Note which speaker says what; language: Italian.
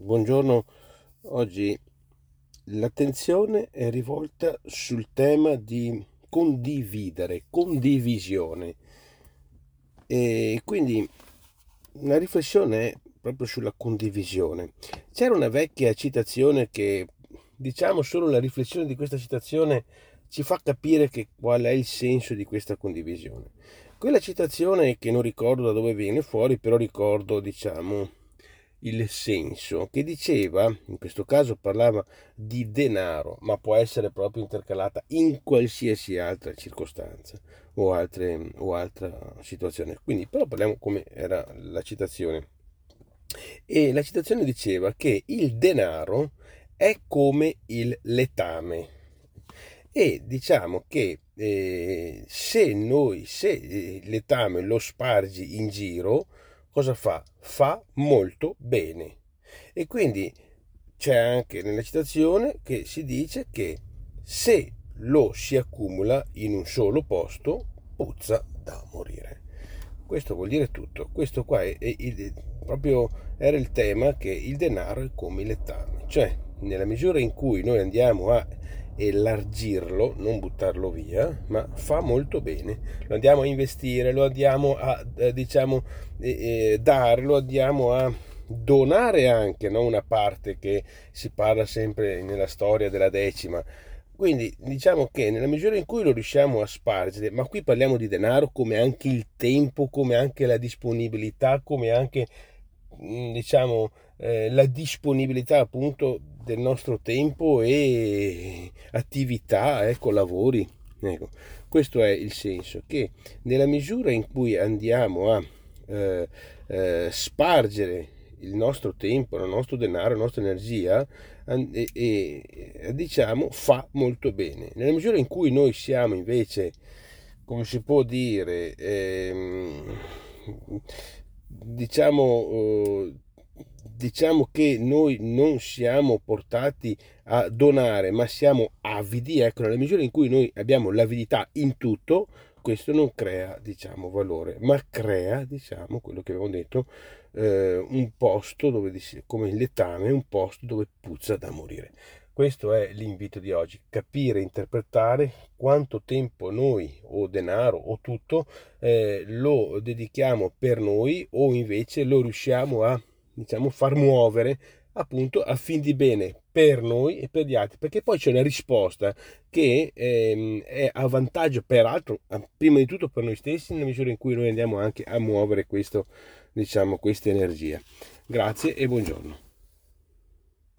Speaker 1: Buongiorno, oggi l'attenzione è rivolta sul tema di condividere, condivisione e quindi una riflessione è proprio sulla condivisione. C'era una vecchia citazione che diciamo solo la riflessione di questa citazione ci fa capire che qual è il senso di questa condivisione. Quella citazione che non ricordo da dove viene fuori, però ricordo diciamo il senso, che diceva, in questo caso parlava di denaro, ma può essere proprio intercalata in qualsiasi altra circostanza o, altre, o altra situazione. Quindi però parliamo come era la citazione. E la citazione diceva che il denaro è come il letame. E diciamo che eh, se noi, se il letame lo spargi in giro, cosa fa? Fa molto bene. E quindi c'è anche nella citazione che si dice che se lo si accumula in un solo posto, puzza da morire. Questo vuol dire tutto. Questo qua è, è, proprio era il tema che il denaro è come il letame, cioè nella misura in cui noi andiamo a elargirlo, non buttarlo via, ma fa molto bene. Lo andiamo a investire, lo andiamo a eh, diciamo eh, eh, dare, lo andiamo a donare anche, no? una parte che si parla sempre nella storia della decima. Quindi diciamo che nella misura in cui lo riusciamo a spargere, ma qui parliamo di denaro come anche il tempo, come anche la disponibilità, come anche diciamo eh, la disponibilità appunto del nostro tempo e attività, ecco, lavori. Ecco, questo è il senso, che nella misura in cui andiamo a eh, eh, spargere il nostro tempo, il nostro denaro, la nostra energia, e, e, diciamo fa molto bene. Nella misura in cui noi siamo invece, come si può dire, ehm, diciamo eh, diciamo che noi non siamo portati a donare, ma siamo avidi, ecco, nella misura in cui noi abbiamo l'avidità in tutto, questo non crea, diciamo, valore, ma crea, diciamo, quello che abbiamo detto, eh, un posto dove, come il letame, un posto dove puzza da morire. Questo è l'invito di oggi, capire, interpretare quanto tempo noi o denaro o tutto eh, lo dedichiamo per noi o invece lo riusciamo a diciamo, far muovere appunto a fin di bene per noi e per gli altri, perché poi c'è una risposta che ehm, è a vantaggio peraltro, prima di tutto per noi stessi, nella misura in cui noi andiamo anche a muovere questo, diciamo, questa energia. Grazie e buongiorno.